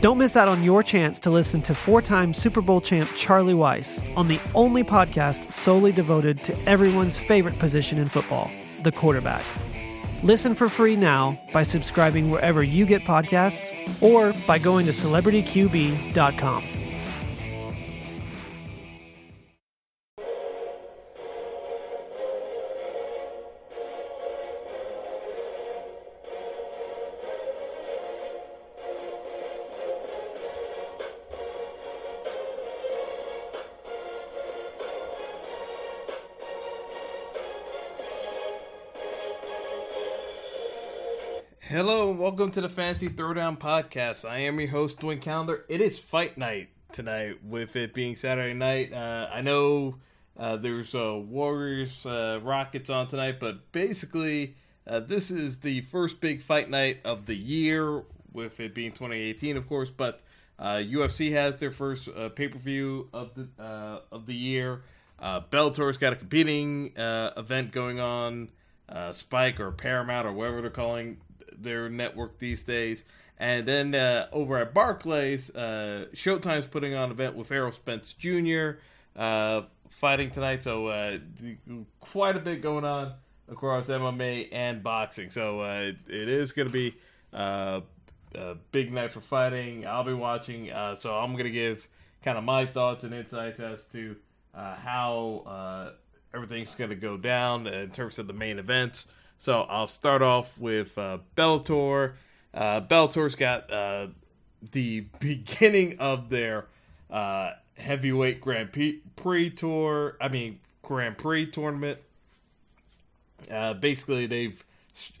Don't miss out on your chance to listen to four time Super Bowl champ Charlie Weis on the only podcast solely devoted to everyone's favorite position in football, the quarterback. Listen for free now by subscribing wherever you get podcasts or by going to celebrityqb.com. welcome to the Fantasy Throwdown Podcast. I am your host, Dwayne Calendar. It is fight night tonight, with it being Saturday night. Uh, I know uh, there's uh, Warriors uh, Rockets on tonight, but basically, uh, this is the first big fight night of the year, with it being 2018, of course. But UFC uh, has their first pay per view of the of the year. Bellator's got a competing event going on. Spike or Paramount or whatever they're calling their network these days. And then uh, over at Barclays, uh, Showtime's putting on an event with Errol Spence Jr. Uh, fighting tonight. So uh, quite a bit going on across MMA and boxing. So uh, it is going to be uh, a big night for fighting. I'll be watching. so I'm going to give kind of my thoughts and insights as to how everything's going to go down in terms of the main events. So I'll start off with uh, Bellator. Uh, Bellator's got uh, the beginning of their uh, heavyweight Grand Prix tour. I mean Grand Prix tournament. Uh, basically, they've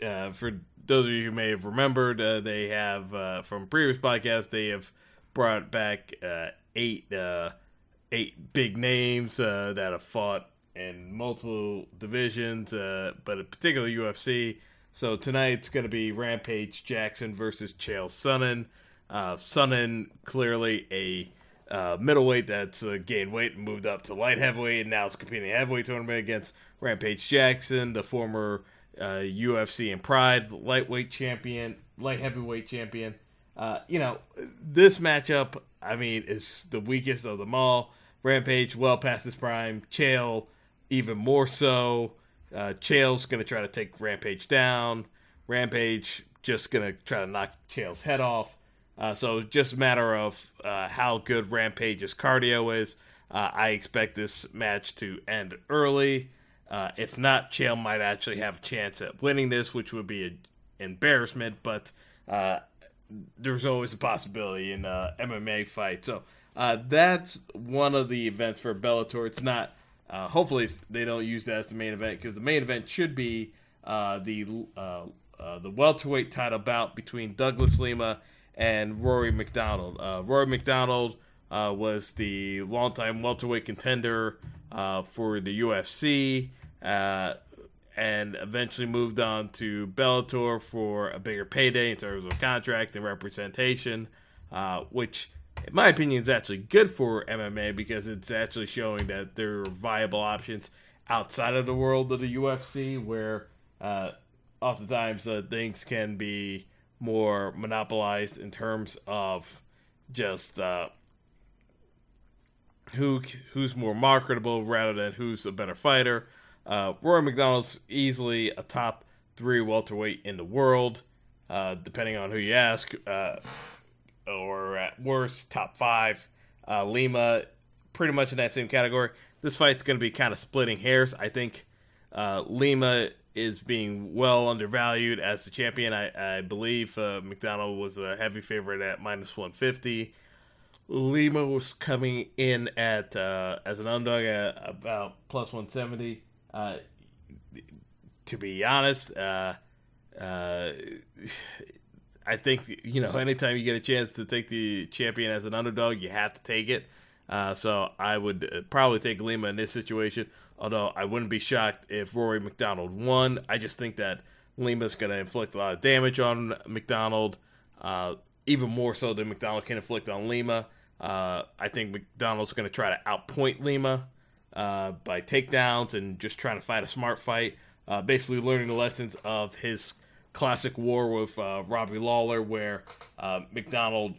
uh, for those of you who may have remembered, uh, they have uh, from previous podcasts they have brought back uh, eight uh, eight big names that have fought in multiple divisions, uh, but particularly UFC. So tonight's going to be Rampage Jackson versus Chael Sonnen. Uh, Sonnen clearly a uh, middleweight that's uh, gained weight and moved up to light heavyweight, and now is competing in heavyweight tournament against Rampage Jackson, the former uh, UFC and Pride lightweight champion, light heavyweight champion. Uh, you know, this matchup, I mean, is the weakest of them all. Rampage well past his prime. Chael even more so. Uh, Chael's going to try to take Rampage down. Rampage just going to try to knock Chael's head off. Uh, so just a matter of uh, how good Rampage's cardio is. Uh, I expect this match to end early. Uh, if not, Chael might actually have a chance at winning this, which would be an embarrassment. But uh, there's always a possibility in uh, MMA fight. So that's one of the events for Bellator. It's not uh, hopefully, they don't use that as the main event because the main event should be uh, the uh, uh, the welterweight title bout between Douglas Lima and Rory MacDonald. Uh, Rory MacDonald was the longtime welterweight contender for the UFC and eventually moved on to Bellator for a bigger payday in terms of contract and representation, which in my opinion, is actually good for MMA because it's actually showing that there are viable options outside of the world of the UFC where uh, oftentimes uh, things can be more monopolized in terms of just uh, who who's more marketable rather than who's a better fighter. Uh, Rory MacDonald's easily a top three welterweight in the world, uh, depending on who you ask, uh, or at worst, top five. Uh, Lima, pretty much in that same category. This fight's going to be kind of splitting hairs. I think uh, Lima is being well undervalued as the champion. I, I believe uh, MacDonald was a heavy favorite at minus 150. Lima was coming in at uh, as an underdog at about plus 170. Uh, to be honest, uh, uh, I think you know anytime you get a chance to take the champion as an underdog, you have to take it. Uh, so I would uh, probably take Lima in this situation. Although I wouldn't be shocked if Rory MacDonald won. I just think that Lima's going to inflict a lot of damage on MacDonald, uh, even more so than MacDonald can inflict on Lima. Uh, I think MacDonald's going to try to outpoint Lima uh, by takedowns and just trying to fight a smart fight. Uh, basically, learning the lessons of his classic war with uh, Robbie Lawler, where uh, MacDonald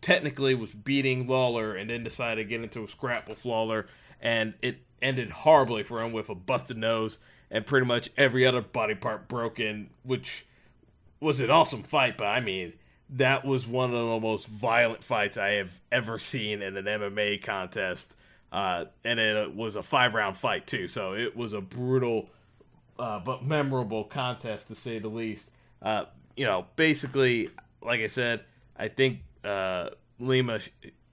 technically was beating Lawler and then decided to get into a scrap with Lawler, and it ended horribly for him with a busted nose and pretty much every other body part broken, which was an awesome fight, but I mean that was one of the most violent fights I have ever seen in an MMA contest. Uh, and it was a five round fight, too. So it was a brutal uh, but memorable contest, to say the least. Uh, you know, basically, like I said, I think uh, Lima sh-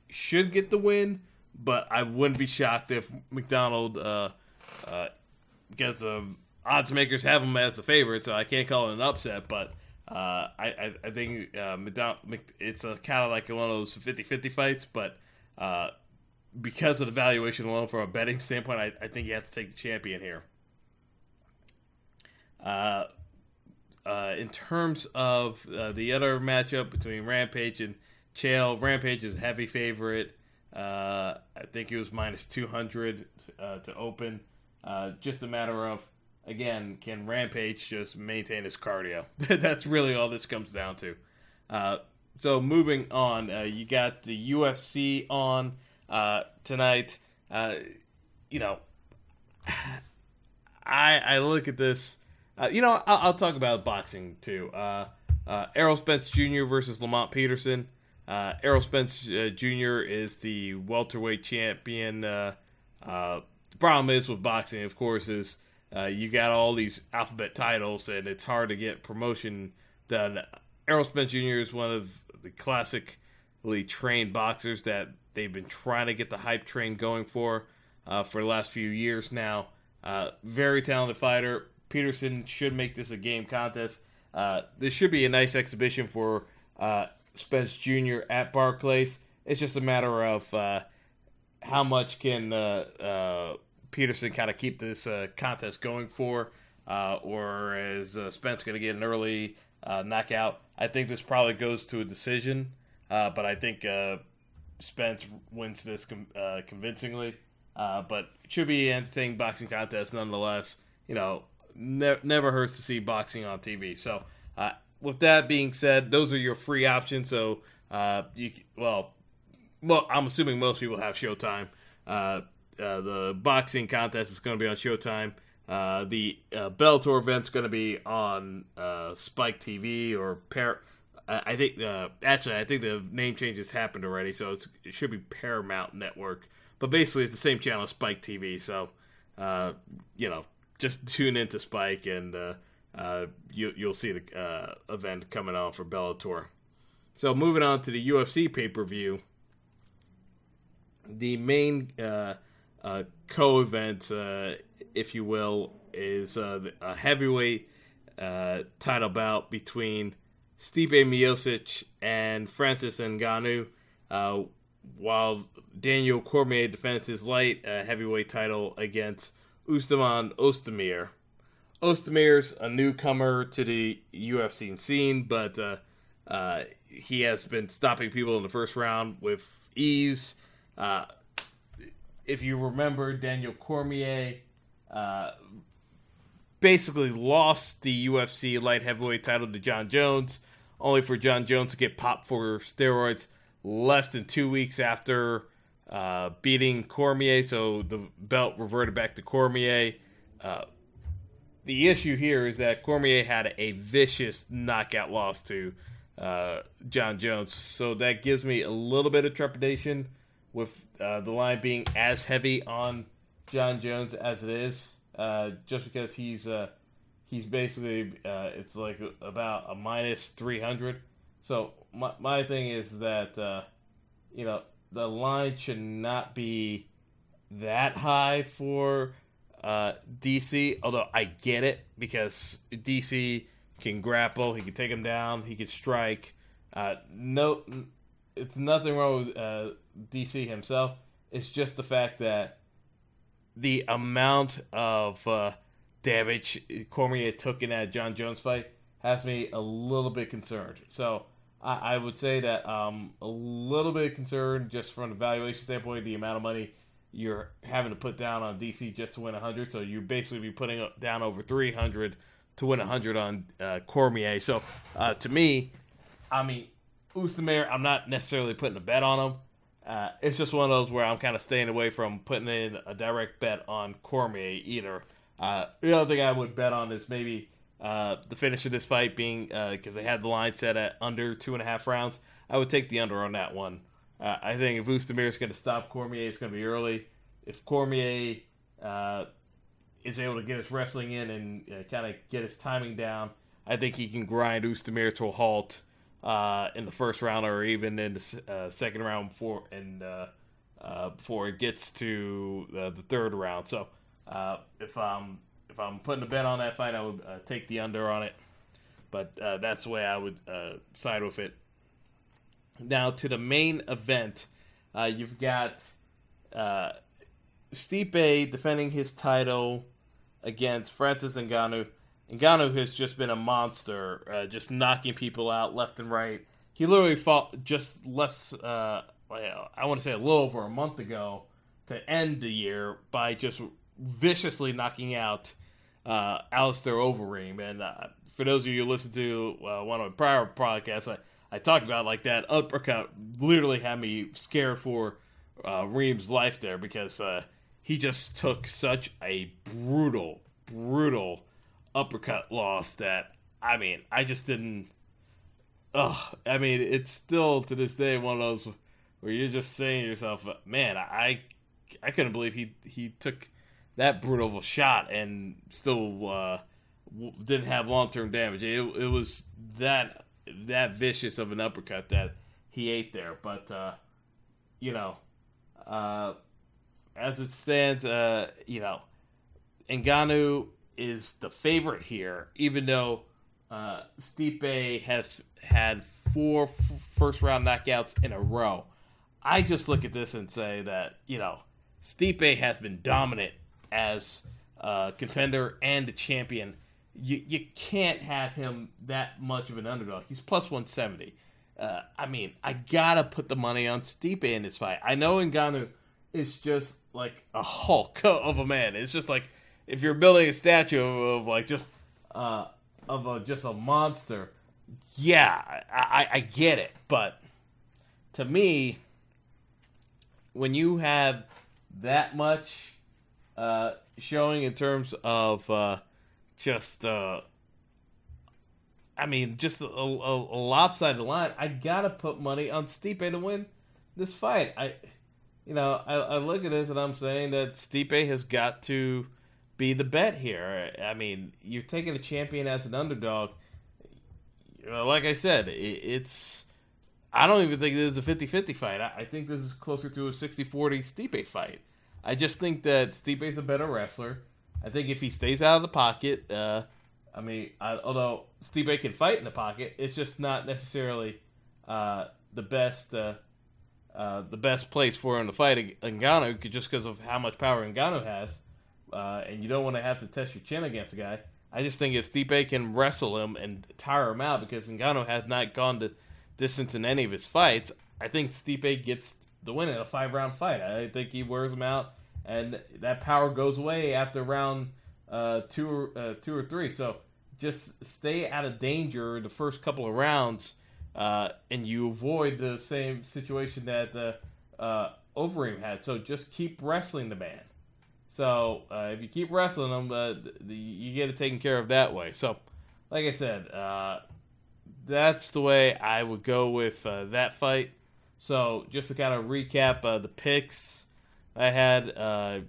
should get the win, but I wouldn't be shocked if MacDonald uh, uh, gets a. Odds makers have him as the favorite, so I can't call it an upset, but uh, I, I, I think uh, it's kind of like one of those 50-50 fights, but because of the valuation alone, from a betting standpoint, I, I think you have to take the champion here. Uh, uh, in terms of uh, the other matchup between Rampage and Chael, Rampage is a heavy favorite. Uh, I think it was minus 200 uh, to open. Uh, just a matter of again, can Rampage just maintain his cardio? That's really all this comes down to. So moving on, you got the UFC on tonight. You know, I I look at this. Uh, you know, I'll, I'll, talk about boxing too. Uh, Errol Spence Jr. versus Lamont Peterson. Errol Spence Jr. is the welterweight champion. the problem is with boxing, of course, is uh, you got all these alphabet titles, and it's hard to get promotion done. Errol Spence Jr. is one of the classically trained boxers that they've been trying to get the hype train going for uh, for the last few years now. Uh, very talented fighter. Peterson should make this a game contest. Uh, this should be a nice exhibition for uh, Spence Jr. at Barclays. It's just a matter of uh, how much can Peterson kind of keep this uh, contest going for, uh, or is uh, Spence going to get an early uh, knockout? I think this probably goes to a decision, uh, but I think uh, Spence wins this com- convincingly. but it should be an entertaining boxing contest nonetheless. You know, ne- never hurts to see boxing on TV. So, with that being said, those are your free options. So, you well, well, I'm assuming most people have Showtime. Uh, the boxing contest is going to be on Showtime. Uh, the uh, Bellator event's going to be on uh, Spike TV or Par. I think uh, actually I think the name change has happened already, so it should be Paramount Network. But basically, it's the same channel, as Spike TV. So uh, you know, just tune into Spike and you, will see the event coming on for Bellator. So moving on to the UFC pay per view, the main uh, co-event, uh, if you will, is uh, a heavyweight uh, title bout between Stipe Miocic and Francis Ngannou, uh, while Daniel Cormier defends his light uh, heavyweight title against Usman Oezdemir. Oezdemir's a newcomer to the UFC scene, but he has been stopping people in the first round with ease. Uh, if you remember, Daniel Cormier uh, basically lost the UFC light heavyweight title to Jon Jones, only for Jon Jones to get popped for steroids less than two weeks after uh, beating Cormier. So the belt reverted back to Cormier. Uh, the issue here is that Cormier had a vicious knockout loss to uh, Jon Jones, so that gives me a little bit of trepidation with uh, the line being as heavy on Jon Jones as it is, uh, just because he's he's basically it's like about a minus three hundred. So my my thing is that you know the line should not be that high for uh, DC. Although I get it because DC can grapple, he can take him down, he can strike. Uh, no, it's nothing wrong with uh, DC himself. It's just the fact that the amount of uh, damage Cormier took in that Jon Jones fight has me a little bit concerned. So I, I would say that um, a little bit concerned just from a valuation standpoint, the amount of money you're having to put down on DC just to win 100. So you basically be putting down over 300 to win 100 on uh, Cormier. So uh, to me, I mean, Oezdemir, I'm not necessarily putting a bet on him. Uh, it's just one of those where I'm kind of staying away from putting in a direct bet on Cormier either. Uh, the other thing I would bet on is maybe uh, the finish of this fight being because uh, they had the line set at under two and a half rounds. I would take the under on that one. Uh, I think if Oezdemir is going to stop Cormier, it's going to be early. If Cormier is able to get his wrestling in and kind of get his timing down, I think he can grind Oezdemir to a halt uh, in the first round or even in the uh, second round before and uh, before it gets to the third round. So if I'm if I'm putting a bet on that fight, I would take the under on it. But that's the way I would side with it. Now to the main event, uh, you've got uh, Stipe defending his title against Francis Ngannou. Ngannou has just been a monster, uh, just knocking people out left and right. He literally fought just less, uh, I want to say a little over a month ago to end the year by just viciously knocking out uh, Alistair Overeem. And uh, for those of you who listen to uh, one of my prior podcasts, I, I talked about like that uppercut literally had me scared for uh, Reem's life there because uh, he just took such a brutal, brutal uppercut loss that I mean I just didn't. Ugh, I mean it's still to this day one of those where you're just saying to yourself, man, I I couldn't believe he he took that brutal of a shot and still uh, didn't have long term damage. It, it was that that vicious of an uppercut that he ate there. But uh, you know, uh, as it stands, uh, you know, Ngannou is the favorite here, even though uh, Stipe has had four f- first round knockouts in a row. I just look at this and say that you know Stipe has been dominant as a contender and a champion you you can't have him that much of an underdog. He's plus 170. Uh, I mean, I gotta put the money on Stipe in this fight. I know Ngannou is just like a Hulk of a man. It's just like if you're building a statue of, like just uh, of a just a monster. Yeah, I, I get it, but to me, when you have that much uh, showing in terms of uh, just uh I mean, just a, a, a, lopsided line. I gotta put money on Stipe to win this fight. I, you know, I, I look at this and I'm saying that Stipe has got to be the bet here. I mean, you're taking a champion as an underdog. Like I said, it, it's. I don't even think this is a 50-50 fight. I, I think this is closer to a 60-40 Stipe fight. I just think that Stipe's a better wrestler. I think if he stays out of the pocket, uh, I mean, I, although Stipe can fight in the pocket, it's just not necessarily uh, the best uh, uh, the best place for him to fight Ngannou just because of how much power Ngannou has, uh, and you don't want to have to test your chin against a guy. I just think if Stipe can wrestle him and tire him out because Ngannou has not gone to distance in any of his fights, I think Stipe gets the win in a five round fight. I think he wears him out and that power goes away after round uh, two or uh, two or three. So just stay out of danger the first couple of rounds, uh, and you avoid the same situation that uh, Overeem had. So just keep wrestling the man. So uh, if you keep wrestling him, uh, you get it taken care of that way. So, like I said, uh, that's the way I would go with that fight. So just to kind of recap uh, the picks I had, uh,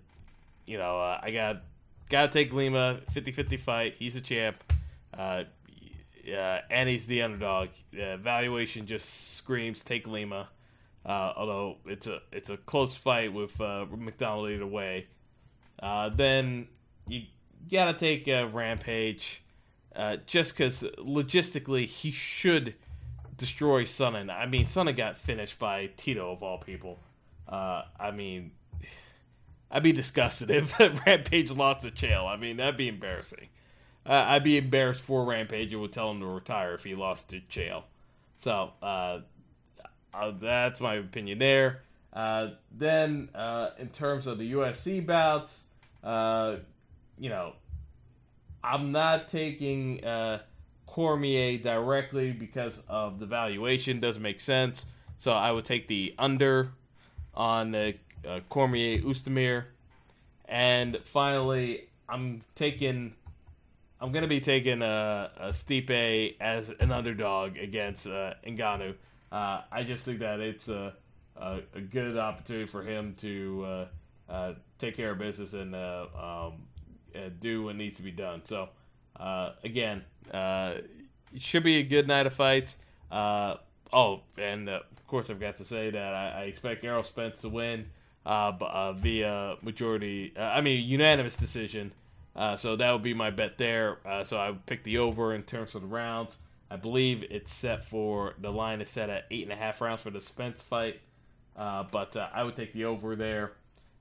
you know, I got got to take Lima 50-50 fight. He's a champ. Uh, and he's the underdog. Uh, valuation just screams take Lima. Uh, although it's a it's a close fight with uh, MacDonald either way. Uh, then you gotta take uh, Rampage, uh, just because logistically he should destroy Sonnen. I mean, Sonnen got finished by Tito of all people. Uh, I mean, I'd be disgusted if Rampage lost to Chael. I mean, that'd be embarrassing. Uh, I'd be embarrassed for Rampage and would tell him to retire if he lost to Chael. So uh, uh, that's my opinion there. Uh, then, uh, in terms of the UFC bouts, uh, you know, I'm not taking Cormier directly because of the valuation. Doesn't make sense. So I would take the under on the Cormier Oezdemir. And finally, I'm taking I'm gonna be taking uh, a Stipe as an underdog against uh. Uh, I just think that it's a, a, a good opportunity for him to uh, uh, take care of business and uh, um, do what needs to be done. So again, it should be a good night of fights. oh, and of course, I've got to say that I, I expect Errol Spence to win via majority. I mean, unanimous decision. Uh, so that would be my bet there. Uh, so I would pick the over in terms of the rounds. I believe it's set for the line is set at eight and a half rounds for the Spence fight, uh, but uh, I would take the over there.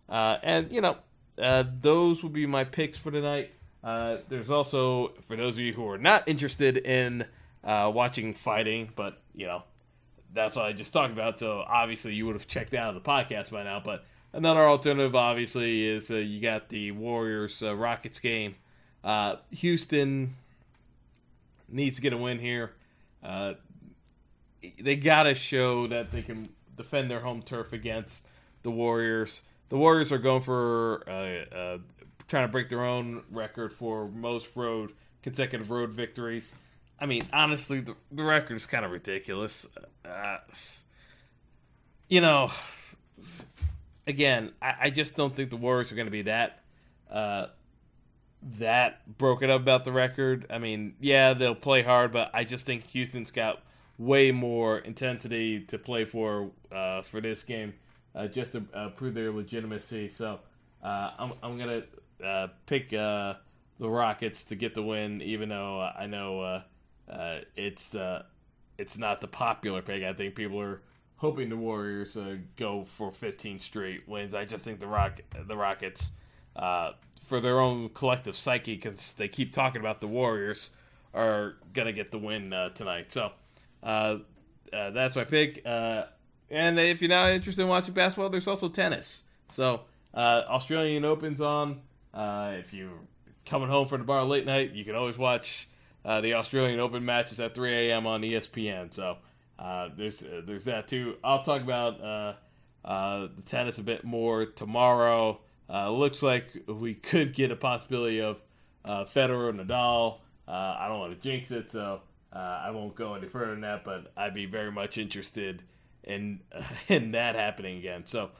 Uh, and you know, uh, those would be my picks for tonight. There's also for those of you who are not interested in watching fighting, but you know, that's what I just talked about. So obviously you would have checked out of the podcast by now, but Another alternative, obviously, is uh, you got the Warriors uh, Rockets game. Uh, Houston needs to get a win here. Uh, they got to show that they can defend their home turf against the Warriors. The Warriors are going for uh, uh, trying to break their own record for most road consecutive road victories. I mean, honestly, the, the record is kind of ridiculous. you know again, I, I, just don't think the Warriors are going to be that uh, that broken up about the record. I mean, yeah, they'll play hard, but I just think Houston's got way more intensity to play for uh, for this game, uh, just to uh, prove their legitimacy. So uh, I'm I'm gonna uh, pick the Rockets to get the win, even though I know it's it's not the popular pick. I think people are hoping the Warriors uh, go for 15 straight wins. I just think the Rock the Rockets, uh, for their own collective psyche, because they keep talking about the Warriors, are gonna get the win uh, tonight. So uh, uh, that's my pick. Uh, and if you're not interested in watching basketball, there's also tennis. So Australian Open's on. if you're coming home from the bar late night, you can always watch the Australian Open matches at 3 a.m. on ESPN. So. Uh, there's uh, there's that too. I'll talk about uh, uh the tennis a bit more tomorrow. Uh, looks like we could get a possibility of uh, Federer Nadal. I don't want to jinx it, so I won't go any further than that. But I'd be very much interested in in that happening again. So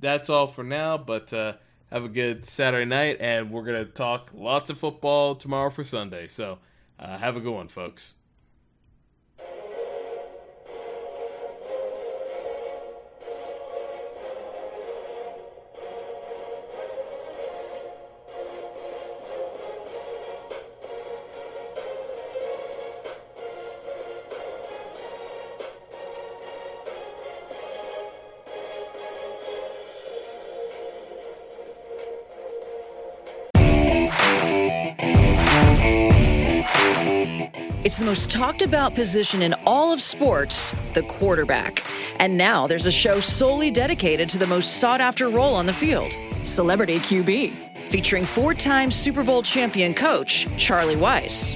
that's all for now. But uh, have a good Saturday night, and we're gonna talk lots of football tomorrow for Sunday. So uh, have a good one, folks. It's the most talked about position in all of sports, the quarterback. And now there's a show solely dedicated to the most sought after role on the field Celebrity QB, featuring four time Super Bowl champion coach Charlie Weis.